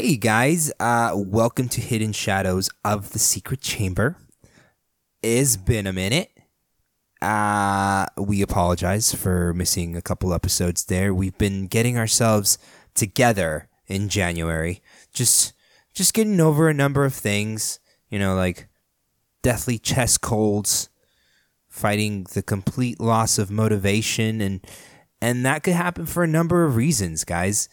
Hey guys, uh, welcome to Hidden Shadows of the Secret Chamber. It's been a minute. Uh, we apologize for missing a couple episodes there. We've been getting ourselves together in January. Just just getting over a number of things, you know, like deathly chest colds, fighting the complete loss of motivation and and that could happen for a number of reasons, guys.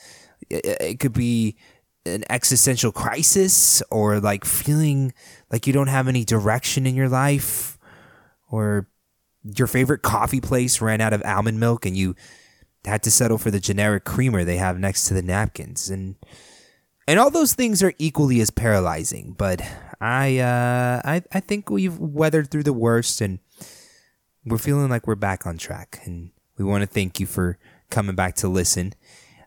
It, it could be an existential crisis or like feeling like you don't have any direction in your life or your favorite coffee place ran out of almond milk and you had to settle for the generic creamer they have next to the napkins. And and all those things are equally as paralyzing but i uh i i think we've weathered through the worst and we're feeling like we're back on track. And we want to thank you for coming back to listen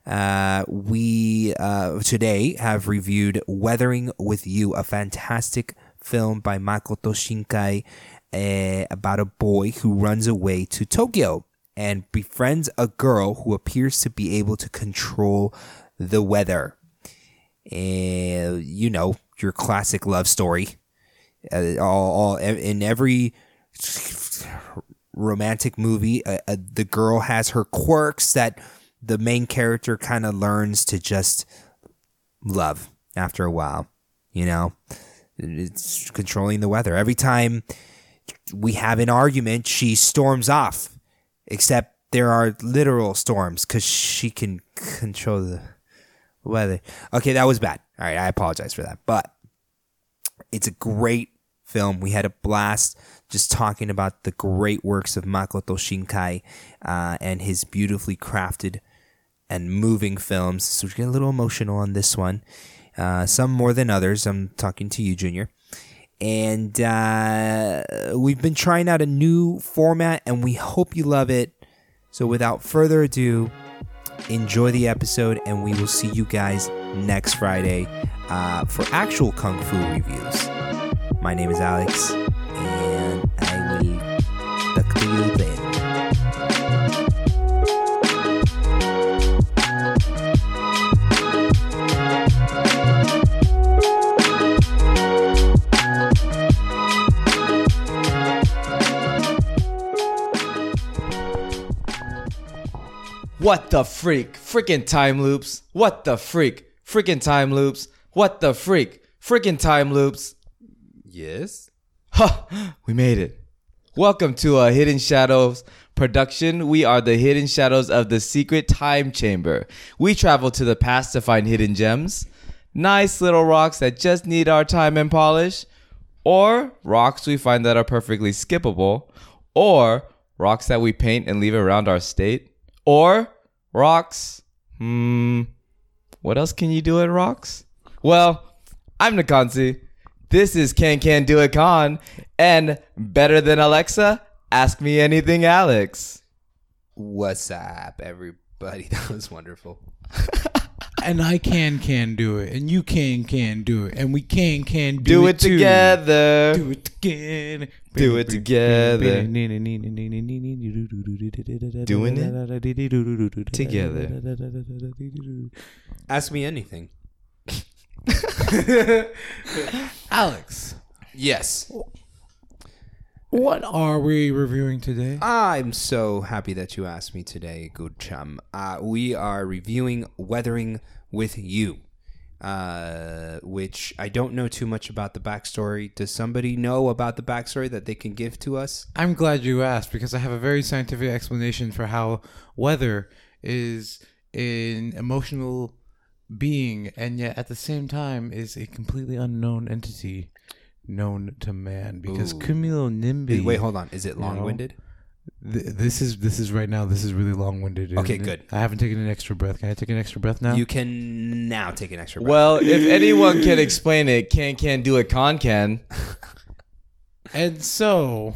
uh, we uh, today have reviewed Weathering with You, a fantastic film by Makoto Shinkai uh, about a boy who runs away to Tokyo and befriends a girl who appears to be able to control the weather. You know your classic love story. Uh, all, all in every romantic movie, uh, uh, the girl has her quirks that the main character kind of learns to just love after a while. You know, it's controlling the weather. Every time we have an argument, she storms off, except there are literal storms because she can control the weather. Okay, that was bad. All right, I apologize for that. But it's a great film. We had a blast just talking about the great works of Makoto Shinkai uh, and his beautifully crafted and moving films. So we get a little emotional on this one. Uh, some more than others. I'm talking to you, Junior. And uh, we've been trying out a new format, and we hope you love it. So without further ado, enjoy the episode, and we will see you guys next Friday uh, for actual Kung Fu reviews. My name is Alex, and I will talk to you then. What the freak? Freaking time loops. What the freak? Freaking time loops. What the freak? Freaking time loops. Yes. Ha! We made it. Welcome to a Hidden Shadows production. We are the Hidden Shadows of the Secret Time Chamber. We travel to the past to find hidden gems, nice little rocks that just need our time and polish, or rocks we find that are perfectly skippable, or rocks that we paint and leave around our state, or rocks. Hmm. What else can you do at rocks? Well, I'm Nakansi. This is Can Can Do It Con, and better than Alexa, ask me anything, Alex. What's up, everybody? That was wonderful. and I can can do it, and you can can do it, and we can can do, Do it too. together. Do it together. Do it together. Doing it together. Ask me anything. Alex, Yes. what are we reviewing today? I'm so happy that you asked me today, good chum. Uh, we are reviewing Weathering with You, uh, which I don't know too much about the backstory. Does somebody know about the backstory that they can give to us? I'm glad you asked because I have a very scientific explanation for how weather is an emotional being and yet at the same time is a completely unknown entity known to man because Ooh. cumulonimbus Wait, hold on. Is it You know? Long-winded? Th- this is this is right now. This is really long winded. Okay, good. I haven't taken an extra breath. Can I take an extra breath now? You can now take an extra breath. Well, if anyone can explain it, Can Can Do It Con can. and so,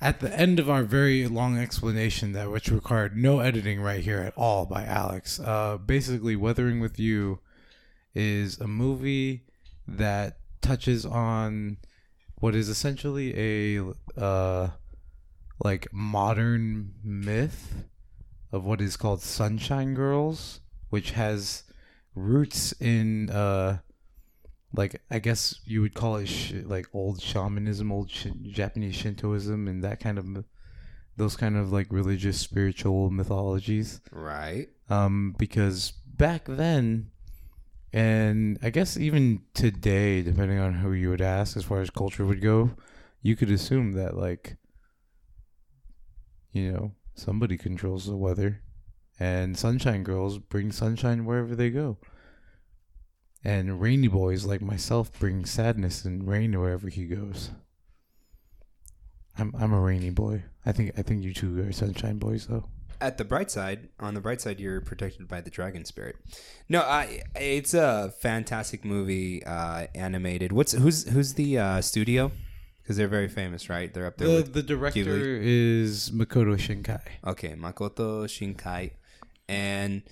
at the end of our very long explanation, that which required no editing right here at all by Alex, uh, basically, Weathering with You is a movie that touches on what is essentially a uh, like modern myth of what is called Sunshine Girls, which has roots in uh like I guess you would call it sh- like old shamanism, old sh- Japanese Shintoism, and that kind of those kind of like religious spiritual mythologies. Right. Um, because back then, and I guess even today, depending on who you would ask, as far as culture would go, you could assume that like you know somebody controls the weather, and sunshine girls bring sunshine wherever they go. And rainy boys like myself bring sadness and rain wherever he goes. I'm I'm a rainy boy. I think I think you two are sunshine boys though. At the bright side, on the bright side, you're protected by the dragon spirit. No, I, it's a fantastic movie, uh, animated. What's who's who's the uh, studio? Because they're very famous, right? They're up there. The with, the director Ghibli. is Makoto Shinkai. okay, Makoto Shinkai, and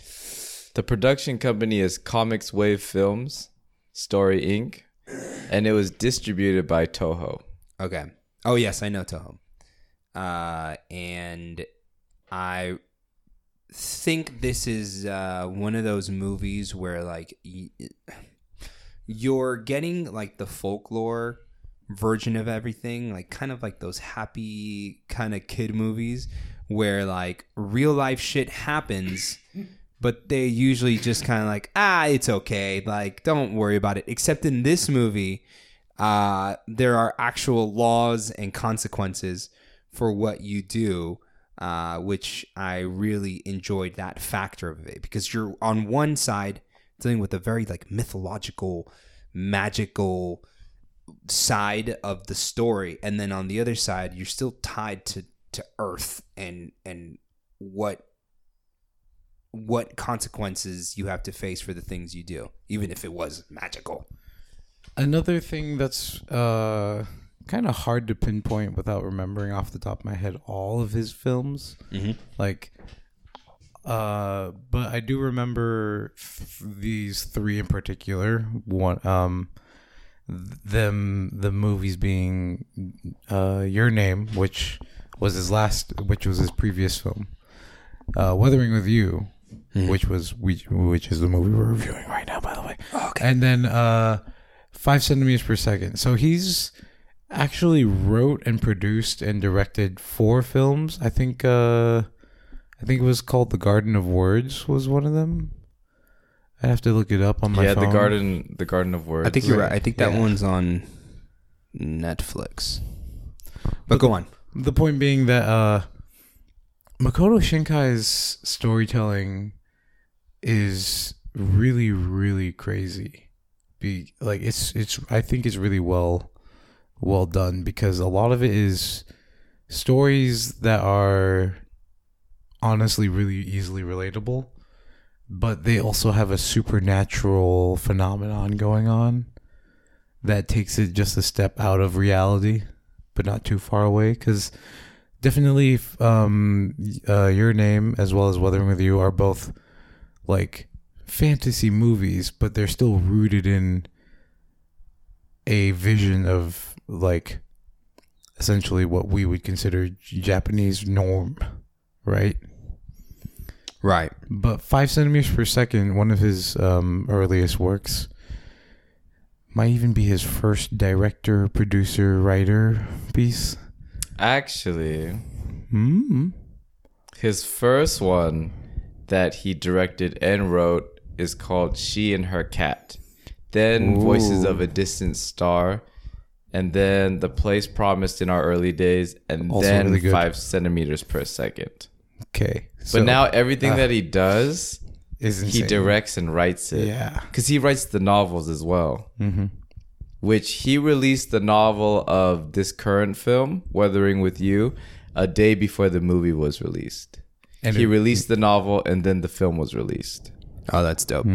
The production company is CoMix Wave Films, Story Inc., and it was distributed by Toho. Okay. Oh yes, I know Toho. Uh, and I think this is uh, one of those movies where like y- you're getting like the folklore version of everything, like kind of like those happy kind of kid movies where like real life shit happens. But they usually just kind of like, ah, it's okay. Like, don't worry about it. Except in this movie, uh, there are actual laws and consequences for what you do, uh, which I really enjoyed that factor of it because you're on one side dealing with a very like mythological, magical side of the story, and then on the other side, you're still tied to to Earth and and what what consequences you have to face for the things you do, even if it was magical. Another thing that's uh, kind of hard to pinpoint without remembering off the top of my head all of his films, Mm-hmm. like, uh, but I do remember th- these three in particular. One, um, them the movies being uh, Your Name, which was his last, which was his previous film, uh, Weathering with You, which was which, which is the movie we're reviewing right now, by the way. Okay, And then uh, Five Centimeters Per Second. So he's actually wrote and produced and directed four films. I think uh, I think it was called The Garden of Words was one of them. I have to look it up on my yeah, phone. the Garden, the Garden of Words. I think you're right. I think that Yeah. one's on Netflix. But go on. The point being that uh, Makoto Shinkai's storytelling is really, really crazy. Be like it's it's I think it's really well well done because a lot of it is stories that are honestly really easily relatable, but they also have a supernatural phenomenon going on that takes it just a step out of reality but not too far away because definitely um uh, your name as well as weathering with you are both like fantasy movies but they're still rooted in a vision of like essentially what we would consider japanese norm right Right. but five centimeters per second one of his um earliest works might even be his first director producer writer piece Actually, Hmm. his first one that he directed and wrote is called She and Her Cat. Then Voices of a Distant Star. And then The Place Promised in Our Early Days. And Also then really. Five Centimeters Per Second. Okay. But now everything that he does, is he directs and writes it. Yeah. Because he writes the novels as well. Mm-hmm. which he released the novel of this current film, Weathering with You, a day before the movie was released. And he it- released the novel and then the film was released. Oh, that's dope.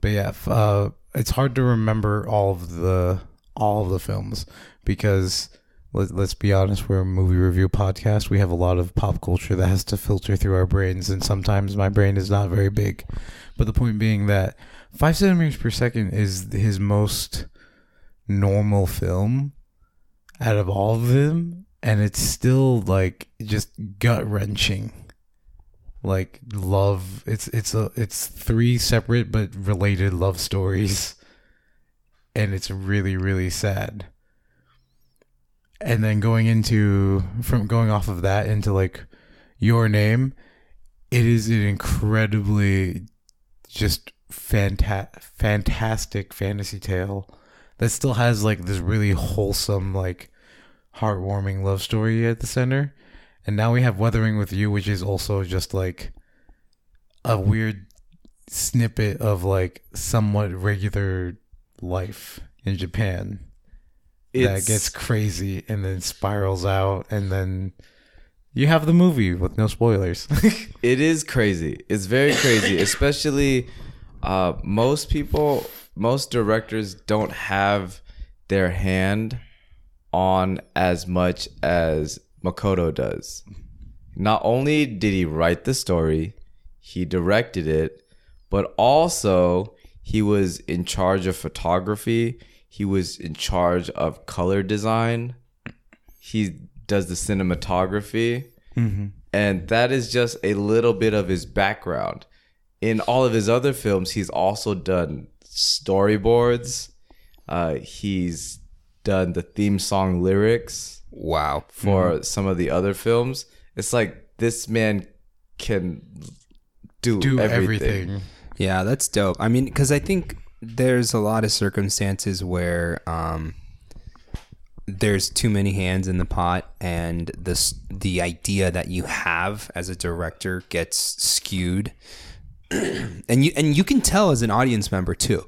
But yeah, uh, it's hard to remember all of the all of the films because let, let's be honest, we're a movie review podcast. We have a lot of pop culture that has to filter through our brains, and sometimes my brain is not very big. But the point being that five centimeters per second is his most normal film out of all of them, and it's still like just gut wrenching. like love. It's it's a it's three separate but related love stories, and it's really really sad. And then going into from going off of that into like your name, it is an incredibly just fanta- fantastic fantasy tale that still has like this really wholesome like heartwarming love story at the center. And now we have weathering with you which is also just like a weird snippet of like somewhat regular life in japan that gets crazy and then spirals out and then you have the movie with no spoilers It is crazy. It's very crazy, especially uh, most people, most directors don't have their hand on as much as Makoto does. Not only did he write the story, he directed it, but also he was in charge of photography. He was in charge of color design. He does the cinematography and that is just a little bit of his background. In all of his other films, he's also done storyboards. Uh, he's done the theme song lyrics Wow. for some of the other films. It's like this man can do, do everything. everything. Yeah, that's dope. I mean, because I think there's a lot of circumstances where um, there's too many hands in the pot, and this the idea that you have as a director gets skewed, and you and you can tell as an audience member too.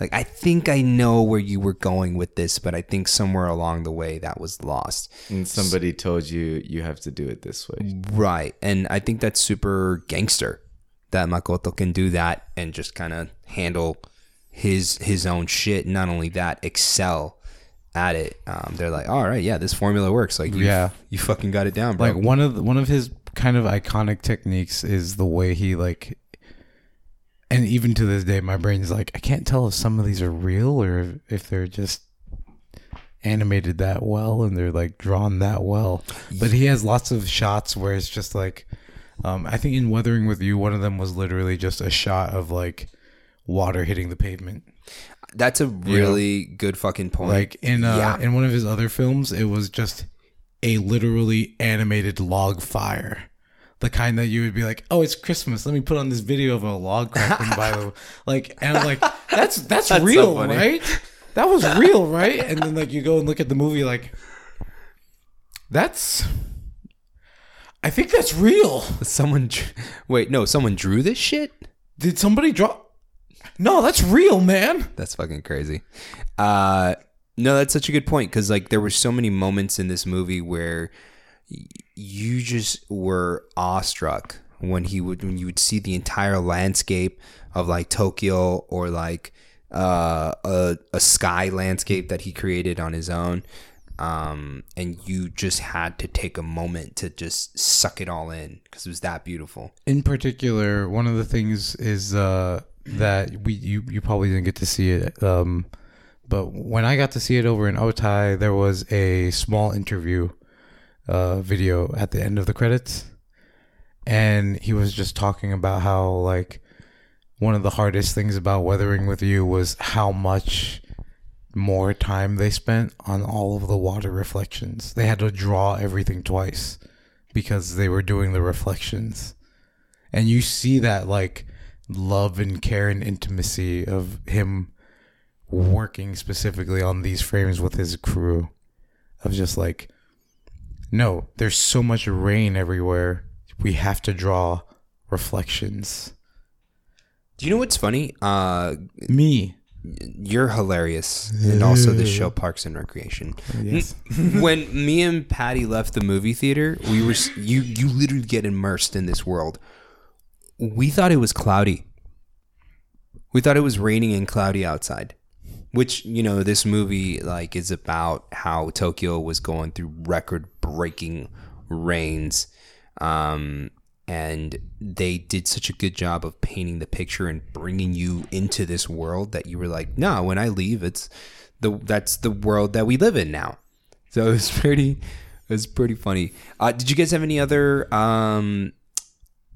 Like I think I know where you were going with this, but I think somewhere along the way that was lost. And somebody told you you have to do it this way. Right. And I think that's super gangster that Makoto can do that and just kind of handle his his own shit. Not only that, excel at it. Um, they're like, all right, yeah, this formula works. Like, you, Yeah. you fucking got it down, bro. Like one of the, one of his kind of iconic techniques is the way he like and even to this day my brain's like I can't tell if some of these are real or if they're just animated that well and they're like drawn that well. But he has lots of shots where it's just like um I think in Weathering with You one of them was literally just a shot of like water hitting the pavement. that's a really good fucking point. Like in uh, Yeah. in one of his other films, it was just a literally animated log fire. The kind that you would be like, "Oh, it's Christmas. Let me put on this video of a log cracking by the like." And I'm like, "That's that's, so real, funny. right? That was real, right?" And then like you go and look at the movie, like, "That's." I think that's real. someone, wait, no, someone drew this shit. Did somebody draw? No, that's real, man. That's fucking crazy. Uh, no, that's such a good point because like there were so many moments in this movie where y- you just were awestruck when he would when you would see the entire landscape of like Tokyo or like uh, a a sky landscape that he created on his own. Um, and you just had to take a moment to just suck it all in because it was that beautiful. in particular, one of the things is uh, that we you, you probably didn't get to see it. Um, but when I got to see it over in Otai, there was a small interview uh, video at the end of the credits, and he was just talking about how like one of the hardest things about weathering with you was how much more time they spent on all of the water reflections. They had to draw everything twice because they were doing the reflections and you see that like love and care and intimacy of him working specifically on these frames with his crew of just like no there's so much rain everywhere we have to draw reflections Do you know what's funny? Uh, me you're hilarious, and also the show Parks and Recreation. Yes. when me and Patty left the movie theater, we were you you literally get immersed in this world. We thought it was cloudy. We thought it was raining and cloudy outside. Which, you know, this movie like is about how Tokyo was going through record-breaking rains. Um and they did such a good job of painting the picture and bringing you into this world that you were like, "No, when I leave, it's the that's the world that we live in now." So it was pretty, it was pretty funny. Uh, did you guys have any other um,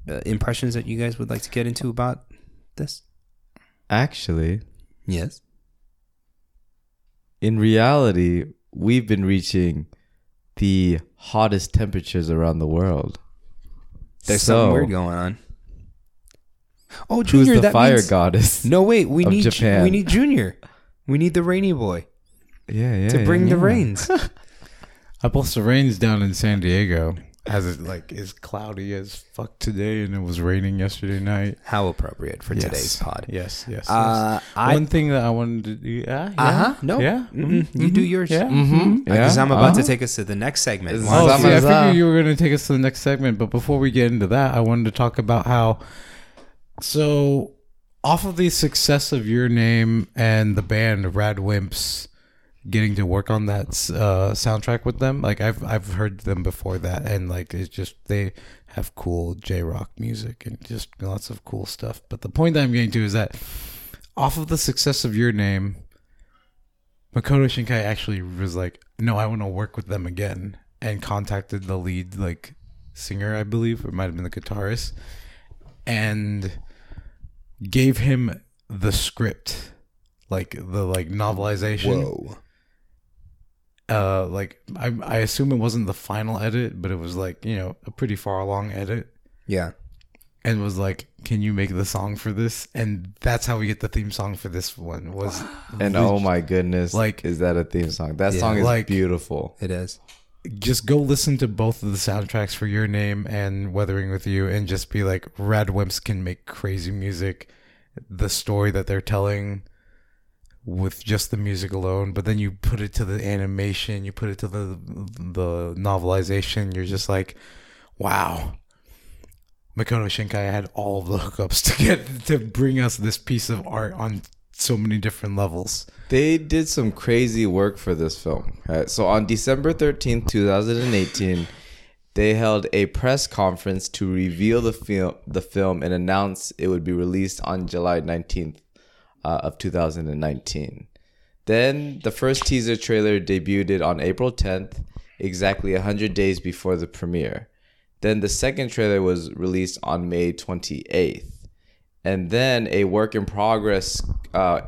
uh, impressions that you guys would like to get into about this? Actually, Yes. in reality, we've been reaching the hottest temperatures around the world. There's So, something weird going on. Oh, Who's Junior, the that fire means- goddess? No, wait. We of need Japan? we need Junior. We need the rainy boy Yeah, yeah. to bring yeah, the yeah. rains. I plus the rains down in San Diego as it like is cloudy as fuck today, and it was raining yesterday night. How appropriate for Yes. today's pod. Yes, yes. yes. Uh, I One thing that I wanted to do, yeah, yeah uh huh. No. yeah. Mm-mm. You do yours. Yeah. Mm-hmm. Because I'm about to Uh-huh. take us to the next segment. This Oh, see, I figured you were going to take us to the next segment, but before we get into that, I wanted to talk about how. So, off of the success of your name and the band RADWIMPS getting to work on that uh, soundtrack with them, like I've I've heard them before that, and like it's just they have cool J rock music and just lots of cool stuff. But the point that I'm getting to is that off of the success of your name, Makoto Shinkai actually was like, "No, I want to work with them again," and contacted the lead like singer, I believe, it might have been the guitarist, and gave him the script, like the like novelization. Whoa. Uh, like I I assume it wasn't the final edit, but it was like you know a pretty far along edit, Yeah. and was like, "Can you make the song for this?" And that's how we get the theme song for this one. Was And oh my goodness, Like- is that a theme song? That Yeah. song is Like- beautiful. It is. just go listen to both of the soundtracks for your name and Weathering with You, and just be like, RADWIMPS can make crazy music. The story that they're telling with just the music alone, but then you put it to the animation, you put it to the the novelization. You're just like, wow. Makoto Shinkai had all the hookups to get to bring us this piece of art on so many different levels. They did some crazy work for this film. Right? So on December 13th, 2018, they held a press conference to reveal the film, the film and announce it would be released on July 19th uh, of 2019. Then the first teaser trailer debuted on April 10th, exactly 100 days before the premiere. Then the second trailer was released on May 28th. And then a work in progress uh,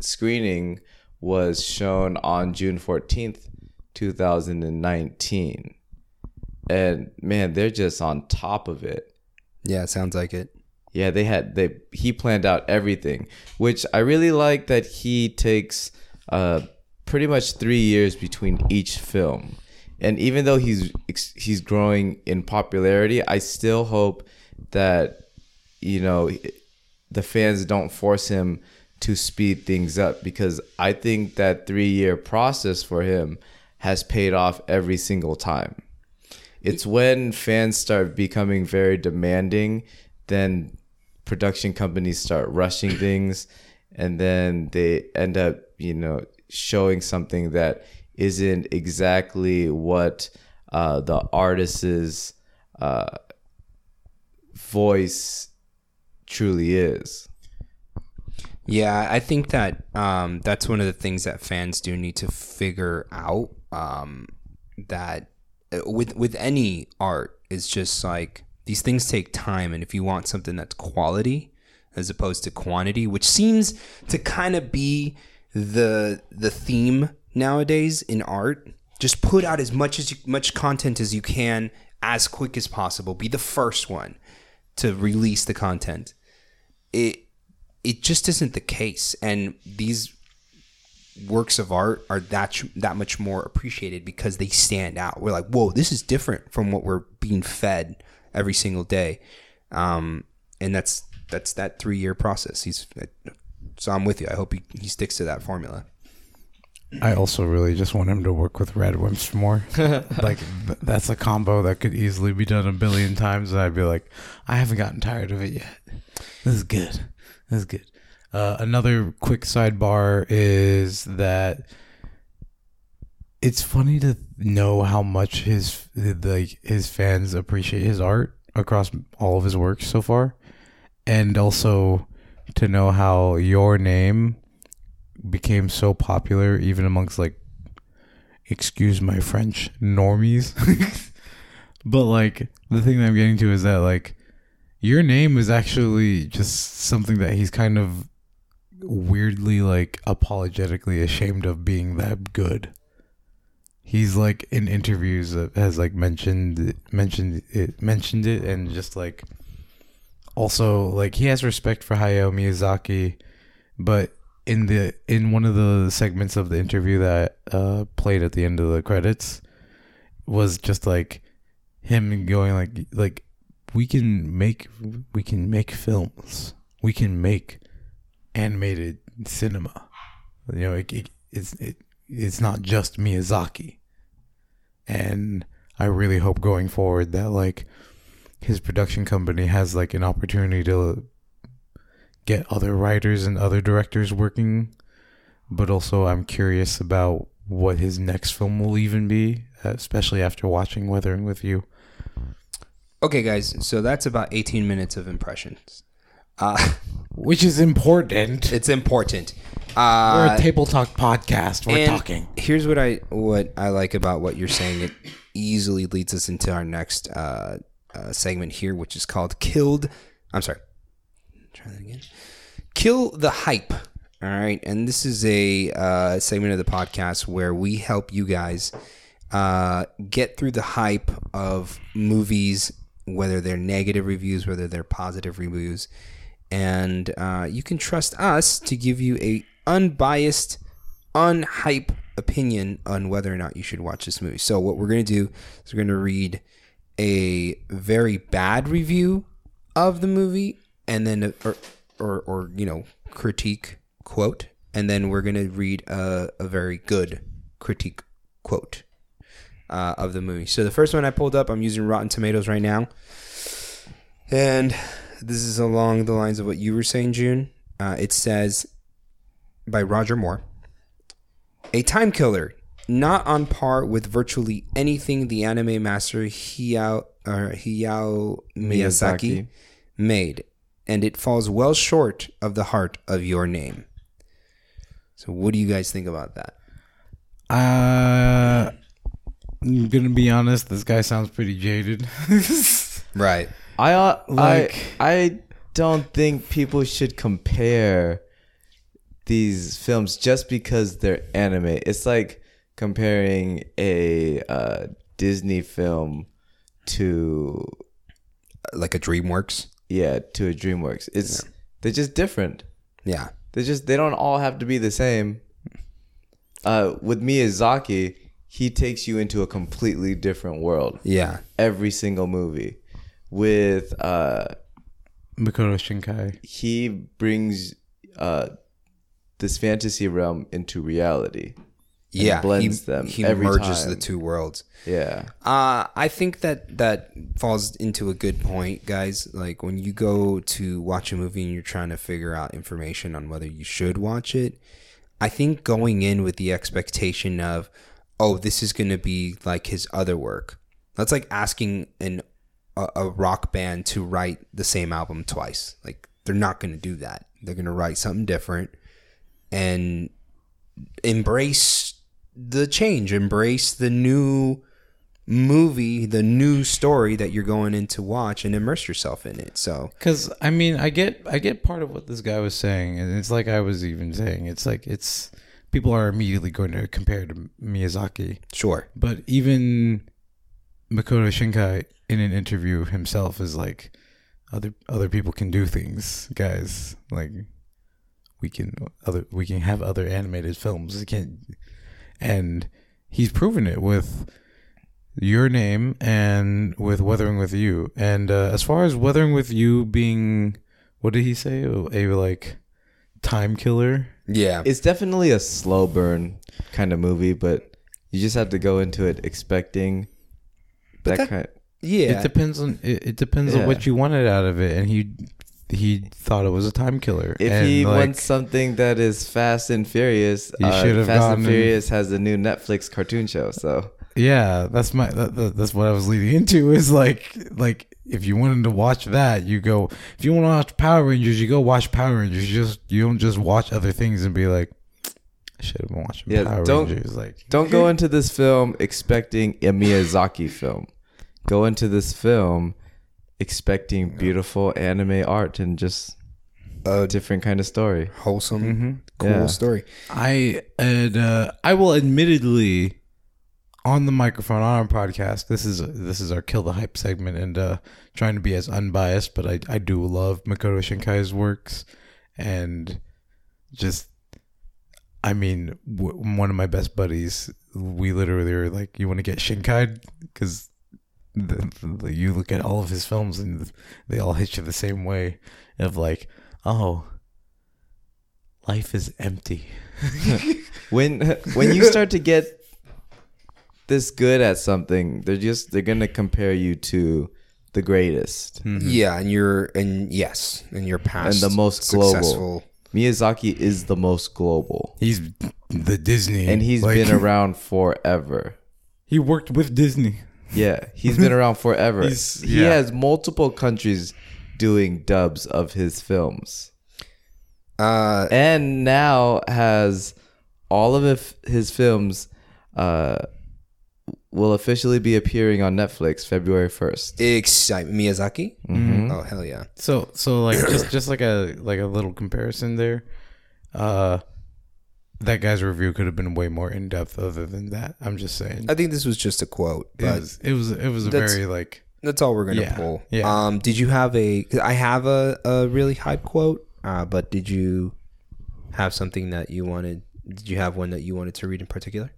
screening was shown on June 14th, 2019. And man, they're just on top of it. Yeah, it sounds like it. Yeah, they had they he planned out everything, which I really like that he takes uh pretty much 3 years between each film. And even though he's he's growing in popularity, I still hope that you know the fans don't force him to speed things up because I think that 3-year process for him has paid off every single time. It's when fans start becoming very demanding, then production companies start rushing things, and then they end up, you know, showing something that isn't exactly what uh, the artist's uh, voice truly is. Yeah, I think that um, that's one of the things that fans do need to figure out. Um, that uh, with with any art, it's just like these things take time, and if you want something that's quality as opposed to quantity, which seems to kind of be the the theme nowadays in art, just put out as much as you, much content as you can as quick as possible. Be the first one to release the content. It it just isn't the case and these works of art are that that much more appreciated because they stand out we're like whoa this is different from what we're being fed every single day um, and that's that's that three year process he's so i'm with you i hope he, he sticks to that formula I also really just want him to work with Red Wimps more. like th- that's a combo that could easily be done a billion times, and I'd be like, I haven't gotten tired of it yet. This is good. This is good. Uh, another quick sidebar is that it's funny to know how much his the his fans appreciate his art across all of his works so far, and also to know how your name became so popular even amongst like excuse my french normies but like the thing that i'm getting to is that like Your name is actually just something that he's kind of weirdly like apologetically ashamed of being that good. He's like in interviews has like mentioned mentioned it mentioned it and just like also like he has respect for Hayao Miyazaki, but in the in one of the segments of the interview that uh played at the end of the credits was just like him going like like we can make we can make films. We can make animated cinema. You know it, it, it's it, it's not just miyazaki and i really hope going forward that like his production company has like an opportunity to get other writers and other directors working but also i'm curious about what his next film will even be especially after watching weathering with you Okay, guys. So that's about 18 minutes of impressions. Uh, which is important. it's important. We're Uh, a table talk podcast. We're and talking. Here's what I what I like about what you're saying. It easily leads us into our next uh, uh, segment here, which is called "Killed." I'm sorry. Try that again. Kill the hype. All right, and this is a uh, segment of the podcast where we help you guys uh, get through the hype of movies, whether they're negative reviews, whether they're positive reviews, and uh, you can trust us to give you a unbiased, unhype opinion on whether or not you should watch this movie. So what we're gonna do is we're gonna read a very bad review of the movie, and then or or, or you know critique quote, and then we're gonna read a, a very good critique quote uh, of the movie. So the first one I pulled up, I'm using Rotten Tomatoes right now, and this is along the lines of what you were saying, June. Uh, it says by Roger Moore, a time killer, not on par with virtually anything the anime master Hayao or Hayao Miyazaki, Miyazaki. made, and it falls well short of the heart of your name. So, what do you guys think about that? Uh, I'm gonna be honest. This guy sounds pretty jaded. Right. I uh, Like- I I don't think people should compare these films just because they're anime. It's like comparing a uh, Disney film to Like a DreamWorks. yeah to a DreamWorks. It's they're just different. Yeah. They just they don't all have to be the same. Uh, with Miyazaki, he takes you into a completely different world Yeah. every single movie. With uh, Makoto Shinkai. he brings uh, this fantasy realm into reality. and Yeah. blends he, them He every merges time. the two worlds. Yeah, Uh, I think that that falls into a good point, guys. Like when you go to watch a movie and you're trying to figure out information on whether you should watch it, I think going in with the expectation of, oh, this is going to be like his other work. That's like asking an a, a rock band to write the same album twice. Like they're not going to do that. They're going to write something different and embrace the change, embrace the new movie, the new story that you're going in to watch and immerse yourself in it. So, Because I mean, I get I get part of what this guy was saying, and it's like I was even saying. It's like it's people are immediately going to compare to Miyazaki, sure. but even Makoto Shinkai in an interview himself is like other other people can do things, guys. Like we can other we can have other animated films. We can, and he's proven it with your name and with Weathering with You. And uh, as far as Weathering with You being, what did he say? A like time killer. Yeah. it's definitely a slow burn kind of movie, but you just have to go into it expecting that, that- kind. yeah. It depends on it, it depends Yeah. on what you wanted out of it, and he he thought it was a time killer. If and he like, wants something that is Fast and Furious, uh, Fast and Furious has a new Netflix cartoon show. So yeah, that's my that- that's what I was leading into is like like if you wanted to watch that, you go. If you want to watch Power Rangers, you go watch Power Rangers. You just you don't just watch other things and be like, I should have been watching Yeah, Power don't- Rangers. Like don't go into this film expecting a Miyazaki film. Go into this film expecting beautiful anime art and just A a different kind of story. wholesome, cool Yeah. story. I and uh, I will admittedly on the microphone on our podcast. This is this is our kill the hype segment, and uh, trying to be as unbiased, but I I do love Makoto Shinkai's works, and just I mean w- one of my best buddies. We literally are like, you want to get Shinkai because. The, the, you look at all of his films and they all hit you the same way of like oh life is empty When when you start to get this good at something, they're just they're gonna compare you to the greatest. Mm-hmm. Yeah, and you're and yes, and you're past And the most global. successful. Miyazaki is the most global. He's the Disney, And he's like, been around forever. He worked with Disney. Yeah, he's been around forever. He's- he yeah. has multiple countries doing dubs of his films. Uh, and now has all of his- his films uh, will officially be appearing on Netflix February 1st. excite Miyazaki. Mm-hmm. Oh hell yeah! So so like just just like a like a little comparison there. Uh that guy's review could have been way more in depth other than that. I'm just saying. I think this was just a quote, It was it was it was a very like that's all we're gonna Yeah, pull. yeah. Um, did you have a? I have a a really hype quote. Uh, but did you have something that you wanted? Did you have one that you wanted to read in particular?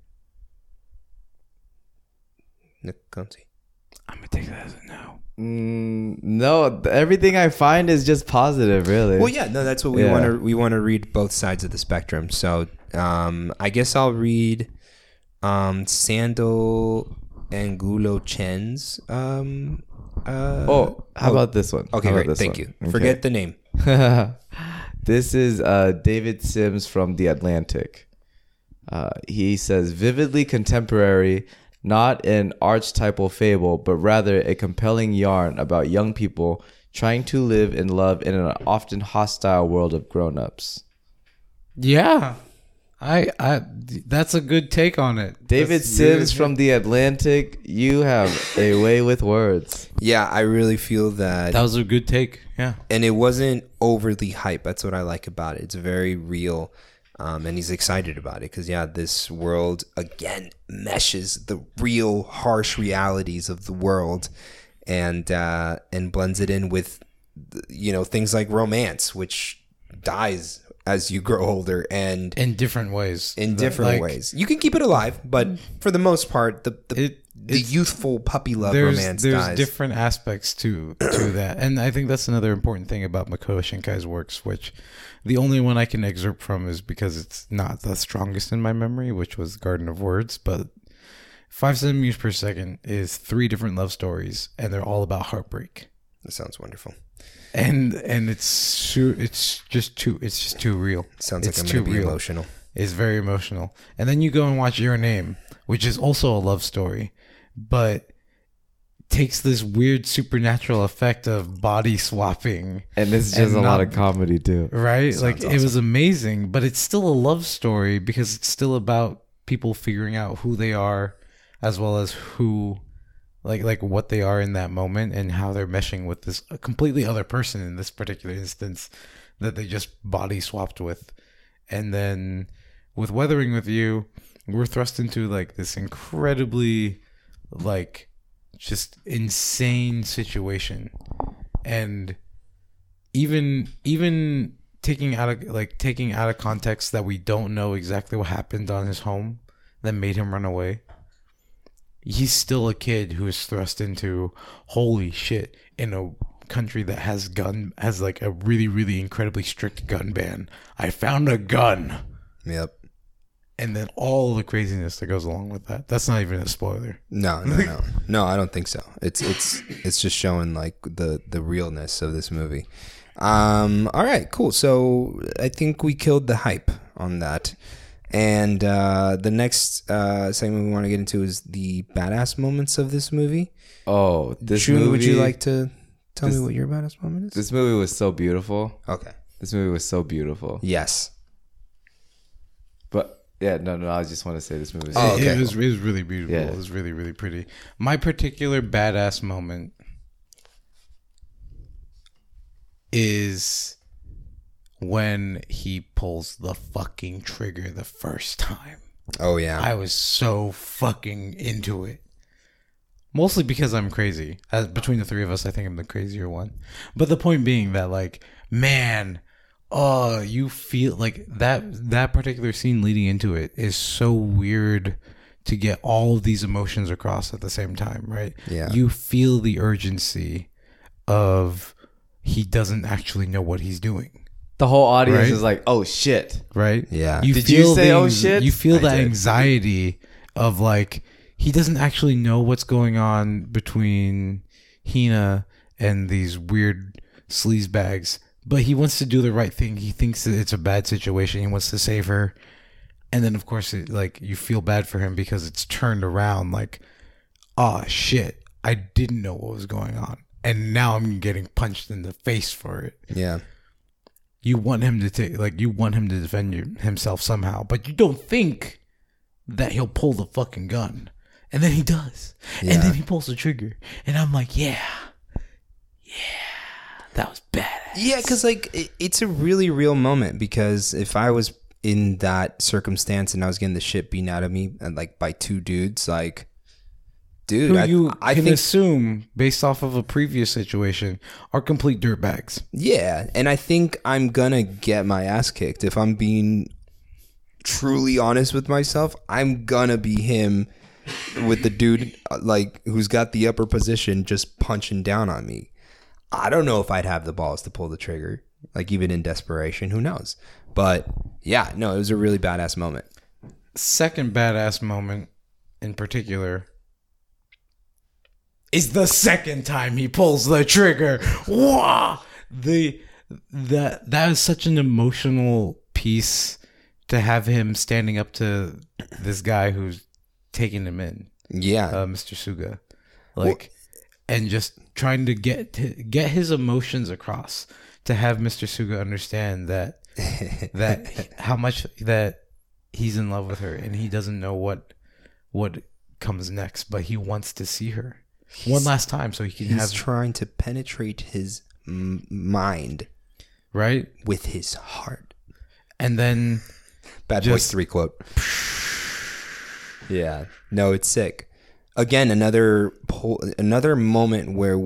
Nick Conti. I'm gonna take that as a no. Mm, no, everything I find is just positive, really. Well, yeah, no, that's what we Yeah. want to we want to read both sides of the spectrum. So, um, I guess I'll read um Sandie Angulo Chen's um uh oh, how about this one? okay great thank one? you forget the name this is uh, David Sims from The Atlantic. Uh, he says, vividly contemporary, not an archetypal fable, but rather a compelling yarn about young people trying to live in love in an often hostile world of grown ups. Yeah. I I that's a good take on it. David That's Sims really- from The Atlantic, you have a way with words. yeah I really feel that That was a good take. Yeah. and it wasn't overly hype. That's what I like about it. It's very real, um, and he's excited about it because yeah, this world again meshes the real harsh realities of the world, and uh, and blends it in with you know things like romance, which dies as you grow older and In different ways. in different like, ways. You can keep it alive, but for the most part, the the, It- the youthful puppy love there's romance there's dies. different aspects to to that, and I think that's another important thing about Makoto Shinkai's works, which the only one I can excerpt from is because it's not the strongest in my memory, which was Garden of Words, but five centimeters per second is three different love stories, and they're all about heartbreak, that sounds wonderful. And and it's too, it's just too it's just too real. Sounds it's like I'm too gonna be real. emotional. It's very emotional. And then you go and watch Your Name, which is also a love story, but takes this weird supernatural effect of body swapping, And it's just And a lot of comedy, too. right? Sounds like it was amazing, but it's still a love story because it's still about people figuring out who they are as well as who like like what they are in that moment and how they're meshing with this completely other person in this particular instance that they just body swapped with. And then with weathering with you we're thrust into like this incredibly like just insane situation. And even even taking out of like taking out of context that we don't know exactly what happened on his home that made him run away he's still a kid who is thrust into holy shit in a country that has gun has like a really really incredibly strict gun ban i found a gun Yep. and then all the craziness that goes along with that that's not even a spoiler No, no, no, no. I don't think so. It's it's it's just showing like the the realness of this movie. Um. All right. Cool. So I think we killed the hype on that. And uh, the next uh, segment we want to get into is the badass moments of this movie. Oh, this June, movie. would you like to tell this- me what your badass moment is? This movie was so beautiful. Okay. This movie was so beautiful. Yes. But yeah, no, no, I just want to say this movie. Was Oh, okay. it, was, it was really beautiful Yeah. it was really really pretty my particular badass moment is when he pulls the fucking trigger the first time. Oh yeah. I was so fucking into it. Mostly because I'm crazy. As between the three of us, I think I'm the crazier one. But the point being that, like, man, oh, you feel like that that particular scene leading into it is so weird to get all of these emotions across at the same time, right? Yeah. You feel the urgency of he doesn't actually know what he's doing, The whole audience Right? is like, "Oh shit!" right? Yeah. You Did you say, the, "Oh, anx- shit"? You feel I the did. anxiety of like he doesn't actually know what's going on between Hina and these weird sleaze bags, but he wants to do the right thing. He thinks that it's a bad situation. He wants to save her, and then of course, it, like you feel bad for him because it's turned around. Like, oh shit, I didn't know what was going on, and now I'm getting punched in the face for it yeah. You want him to take like you want him to defend himself somehow, but you don't think that he'll pull the fucking gun, and then he does, Yeah. and then he pulls the trigger, and I'm like, yeah, yeah, that was badass. Yeah, because like it, it's a really real moment. Because if I was in that circumstance and I was getting the shit beaten out of me and like by two dudes, like, dude, Who I, you I can think assume based off of a previous situation are complete dirtbags. yeah, and I think I'm gonna get my ass kicked if I'm being truly honest with myself. I'm gonna be him with the dude uh, like who's got the upper position just punching down on me. I don't know if I'd have the balls to pull the trigger, like even in desperation. Who knows? But yeah, no, it was a really badass moment. Second badass moment in particular is the second time he pulls the trigger. Wah! The that that is such an emotional piece to have him standing up to this guy who's taking him in, Yeah, uh, Mr. Suga, like, and just trying to get to get his emotions across to have Mr. Suga understand that that how much that he's in love with her and he doesn't know what what comes next, but he wants to see her one last time so he can he's have trying to penetrate his m- mind right. with his heart. And then Bad Boys Three quote. Yeah, no, it's sick. Again, another po- another moment where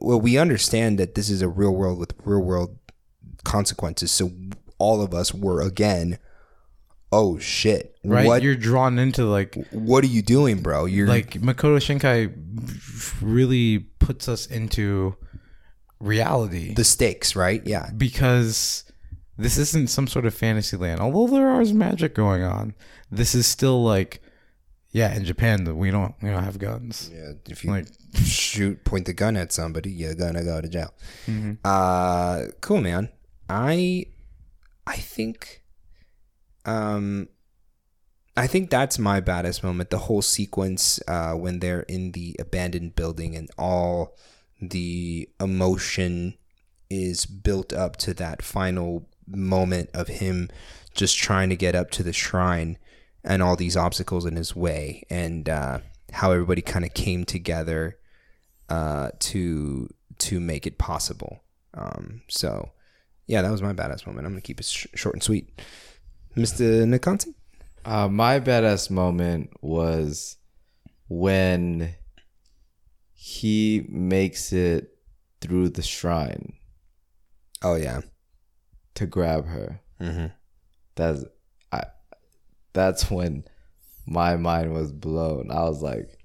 well we understand that this is a real world with real world consequences. So all of us were again, oh shit, right, What you're drawn into like what are you doing, bro? You're like Makoto Shinkai really puts us into reality the stakes, right? Yeah, because this isn't some sort of fantasy land. Although there is magic going on, this is still like yeah, in Japan we don't we don't have guns. yeah. If you Like shoot point the gun at somebody, you're gonna go to jail. Uh, cool, man. I, I think, um, I think that's my baddest moment. The whole sequence uh, when they're in the abandoned building and all the emotion is built up to that final moment of him just trying to get up to the shrine and all these obstacles in his way and uh, how everybody kind of came together uh, to to make it possible. Um, so yeah, that was my badass moment. I'm gonna keep it sh- short and sweet. Mr. Nikonsi? Uh, my badass moment was when he makes it through the shrine Oh yeah. to grab her. Mm-hmm. That's I. That's when my mind was blown. I was like,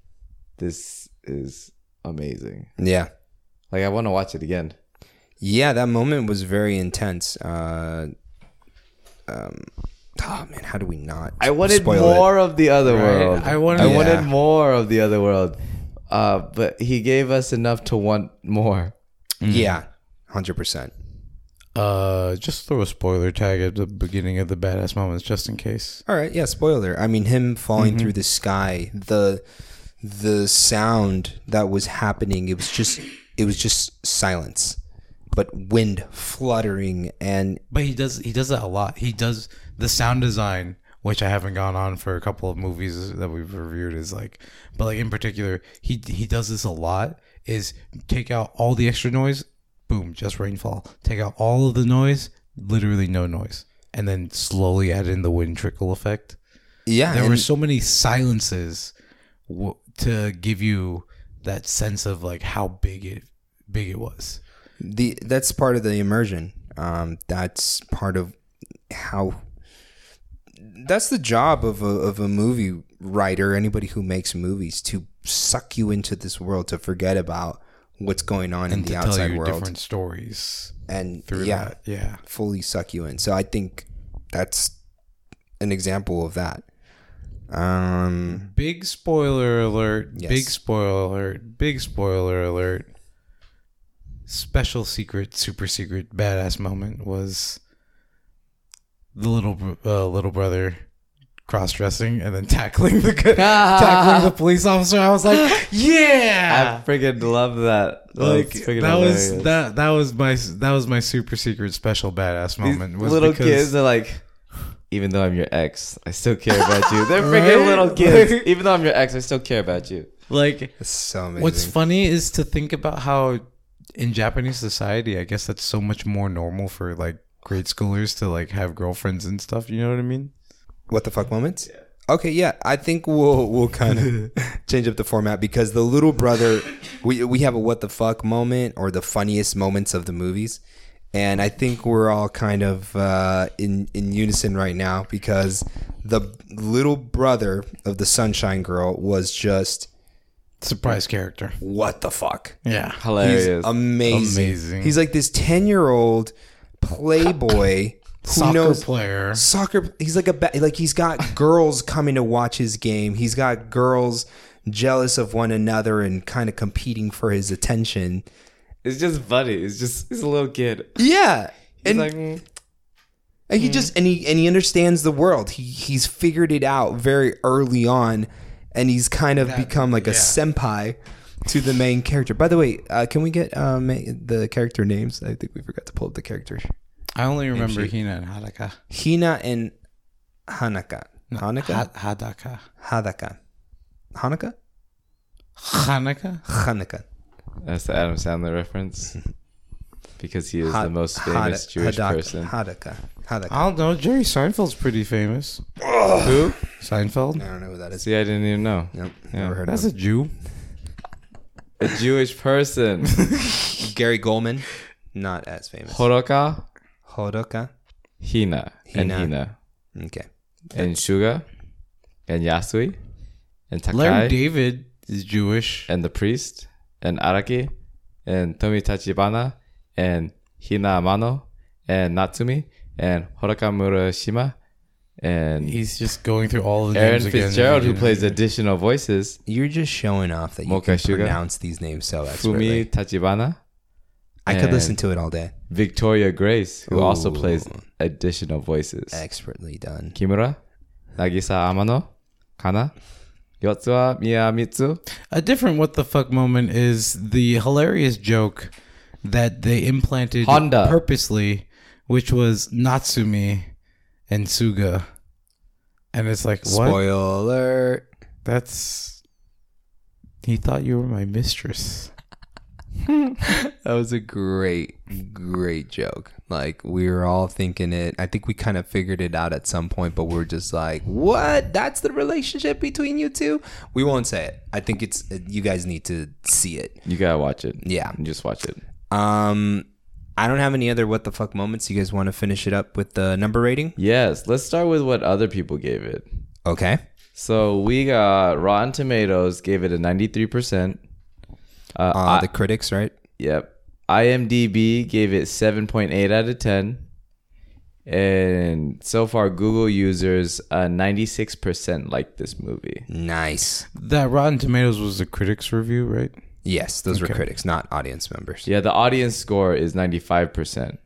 "This is amazing." Yeah. Like I want to watch it again. Yeah, that moment was very intense. Uh, um, man, how do we not? I wanted spoil more of the other Right. world. I wanted- I Yeah. wanted more of the other world. Uh, but he gave us enough to want more. It? Yeah, hundred percent. Uh, just throw a spoiler tag at the beginning of the badass moments, just in case. All right, yeah. Spoiler. I mean, him falling through the sky. The the sound that was happening. It was just it was just silence, but wind fluttering and But he does he does that a lot. He does the sound design, which I haven't gone on for a couple of movies that we've reviewed, is like, but like in particular, he he does this a lot. Is take out all the extra noise, boom, just rainfall. Take out all of the noise, literally no noise, and then slowly add in the wind trickle effect. Yeah, There were so many silences w- to give you that sense of like how big it big it was. the that's part of the immersion. Um, that's part of how. That's the job of a of a movie writer, anybody who makes movies, to suck you into this world, to forget about what's going on in And the tell outside you world, different stories and through yeah, that. Yeah. fully suck you in. So I think that's an example of that. Um, Big spoiler alert. Yes. Big spoiler alert. Big spoiler alert. Special secret, super secret, badass moment was the little uh, little brother cross dressing and then tackling the tackling the police officer. I was like, yeah, I yeah, freaking love that. like That's freaking that was that that was my that was my super secret special badass These moment. Was little because- kids are like, even though I'm your ex, I still care about you. They're Right? freaking little kids. Like- even though I'm your ex, I still care about you. like it's so amazing. What's funny is to think about how in Japanese society, I guess that's so much more normal for like grade schoolers to like have girlfriends and stuff. You know what I mean? what the fuck moments? Okay, yeah, I think we'll we'll kind of change up the format because the little brother, we we have a what the fuck moment or the funniest moments of the movies, and I think we're all kind of uh, in in unison right now because the little brother of the Sunshine Girl was just Surprise character. what the fuck. Yeah. He's Hilarious. amazing. Amazing. He's like this ten year old playboy who Soccer knows player. soccer. He's like a ba- like he's got girls coming to watch his game. He's got girls jealous of one another and kind of competing for his attention. It's just funny. It's just he's a little kid. Yeah, He's and, like, mm, and he just and he and he understands the world. He he's figured it out very early on, and he's kind of become like a yeah. senpai to the main character. By the way, uh, can we get um, the character names? I think we forgot to pull up the characters. I only remember sheet. Hina and Hadaka. Hina and Hanaka. Hanaka. Ha- Hadaka. Hadaka. Hanaka. Hanaka? Hanaka. that's the Adam Sandler reference because he is Ha- the most famous Hada- Jewish Hadaka. person. Hadaka. Hadaka. I don't know. Jerry Seinfeld's pretty famous. Who? Seinfeld? I don't know who that is. See, I didn't even know. Nope. Yeah. Never heard of it. That's of a Jew. A Jewish person. Gary Goldman. Not as famous. Horoka, Hodoka. Hina, and Hina. Hina, Okay. and Suga, and Yasui, and Takai, Larry David is Jewish. and the priest, and Araki, and Tomi Tachibana, and Hina Amano, and Natsumi, and Horoka Murashima, and He's just going through all of the Aaron names again. Fitzgerald, who plays additional voices. You're just showing off that you Moka can Suga. pronounce these names so expertly. Fumi Tachibana, I could listen to it all day. Victoria Grace, who also plays additional voices. Expertly done. Kimura, Nagisa Amano, Kana, Yotsuha Miyamizu, A different what the fuck moment is the hilarious joke that they implanted Honda. purposely, which was Natsumi and Suga. And it's like, what? Spoiler. That's. He thought you were my mistress. That was a great, great joke. Like we were all thinking it. I think we kind of figured it out at some point, but we are just like, "What? That's the relationship between you two? We won't say it. I think it's you guys need to see it. You gotta watch it. Yeah. Just watch it. Um, I don't have any other what the fuck moments. You guys want to finish it up with the number rating? Yes, let's start with what other people gave it. Okay. So we got Rotten Tomatoes gave it a 93%. Uh, Uh, I- the critics, right? Yep. IMDb gave it 7.8 out of 10. And so far, Google users, uh, 96% like this movie. Nice. That Rotten Tomatoes was the critics' review, right? Yes, those were Okay. critics, not audience members. Yeah, the audience score is 95%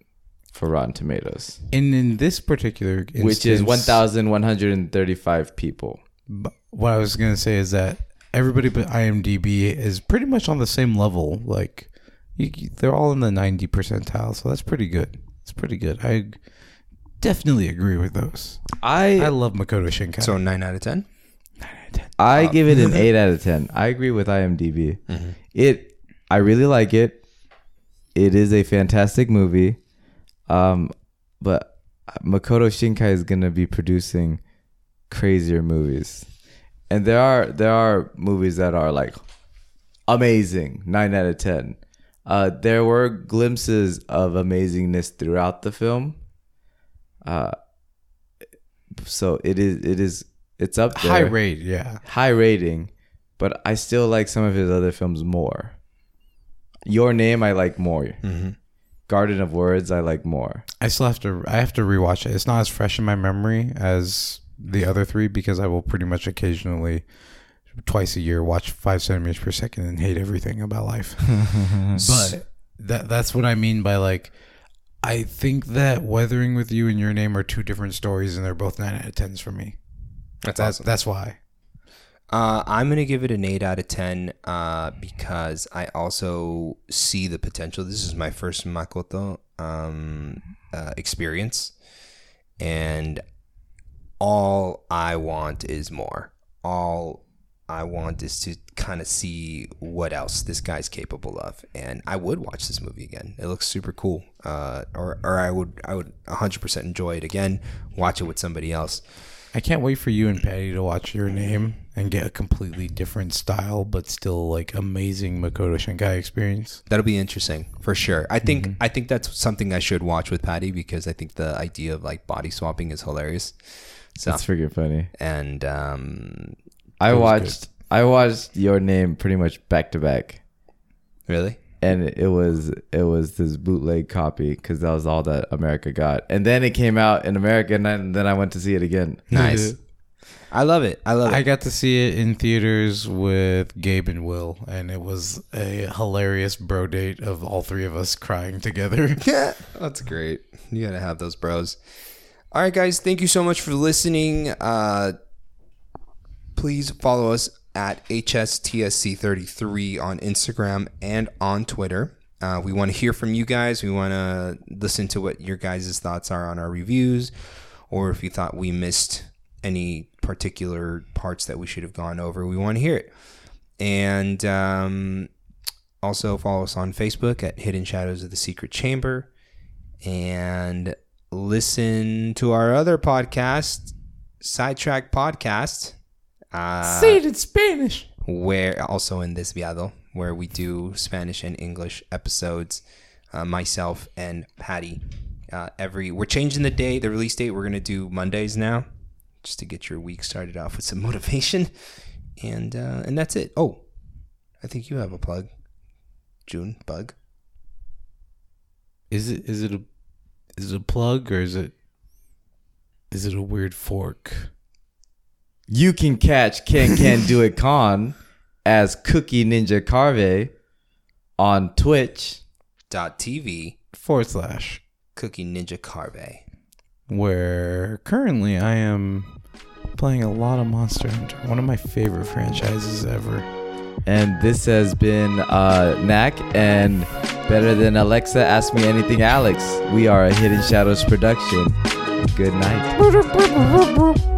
for Rotten Tomatoes, And in this particular instance, which is 1,135 people. b- What I was gonna say is that everybody but IMDb is pretty much on the same level. Like, you, they're all in the ninety percentile, so that's pretty good. It's pretty good. I definitely agree with those. I I love Makoto Shinkai. So nine out of ten. I give it an 8 out of 10. I agree with IMDb. It I really like it. it is a fantastic movie. Um, but Makoto Shinkai is gonna be producing crazier movies, and there are there are movies that are like amazing, nine out of ten. Uh, there were glimpses of amazingness throughout the film. Uh, so it is it is it's up there High rate, yeah. high rating, but I still like some of his other films more. Your Name I like more. Mm-hmm. Garden of Words I like more. I still have to. I have to rewatch it. It's not as fresh in my memory as the other three because I will pretty much occasionally, twice a year, watch five centimeters per second and hate everything about life. but that that's what I mean by like. I think that Weathering with You and Your Name are two different stories, and they're both nine out of tens for me. That's That's awesome. that's why. Uh, I'm gonna give it an eight out of ten uh, because I also see the potential. This is my first Makoto um, uh, experience, and all I want is more. All I want is to kind of see what else this guy's capable of, and I would watch this movie again. It looks super cool, uh, or or I would I would 100 percent enjoy it again. Watch it with somebody else. I can't wait for you and Patty to watch Your Name and get a completely different style, but still like amazing Makoto Shinkai experience. That'll be interesting for sure. I think I think that's something I should watch with Patty because I think the idea of like body swapping is hilarious. So That's freaking funny. and um, I was watched I watched Your Name pretty much back to back, really, and it was it was this bootleg copy because that was all that America got, and then it came out in America, and then, then I went to see it again. nice. I love it. I love it. I got to see it in theaters with Gabe and Will, and it was a hilarious bro date of all three of us crying together. Yeah, that's great. You gotta have those bros. All right, guys. Thank you so much for listening. Uh, please follow us at HSTSC33 on Instagram and on Twitter. Uh, we want to hear from you guys. We want to listen to what your guys' thoughts are on our reviews, or if you thought we missed any particular parts that we should have gone over. We want to hear it. And um, also follow us on Facebook at Hidden Shadows of the Secret Chamber. And listen to our other podcast, Sidetrack Podcast. Uh, it in Spanish. where also in this viado where we do Spanish and English episodes. Uh, myself and Patty. Uh, every we're changing the day, the release date. We're gonna do Mondays now, just to get your week started off with some motivation, and uh, and that's it. Oh, I think you have a plug, June Bug. Is it is it a is it a plug or is it is it a weird fork? You can catch Can Can Do It Con as Cookie Ninja Carve on Twitch. Dot TV Forward slash Cookie Ninja Carve. where currently I am playing a lot of Monster Hunter, one of my favorite franchises ever. And this has been uh, Knack and better than Alexa, Ask Me Anything, Alex. We are a Hidden Shadows production. Good night.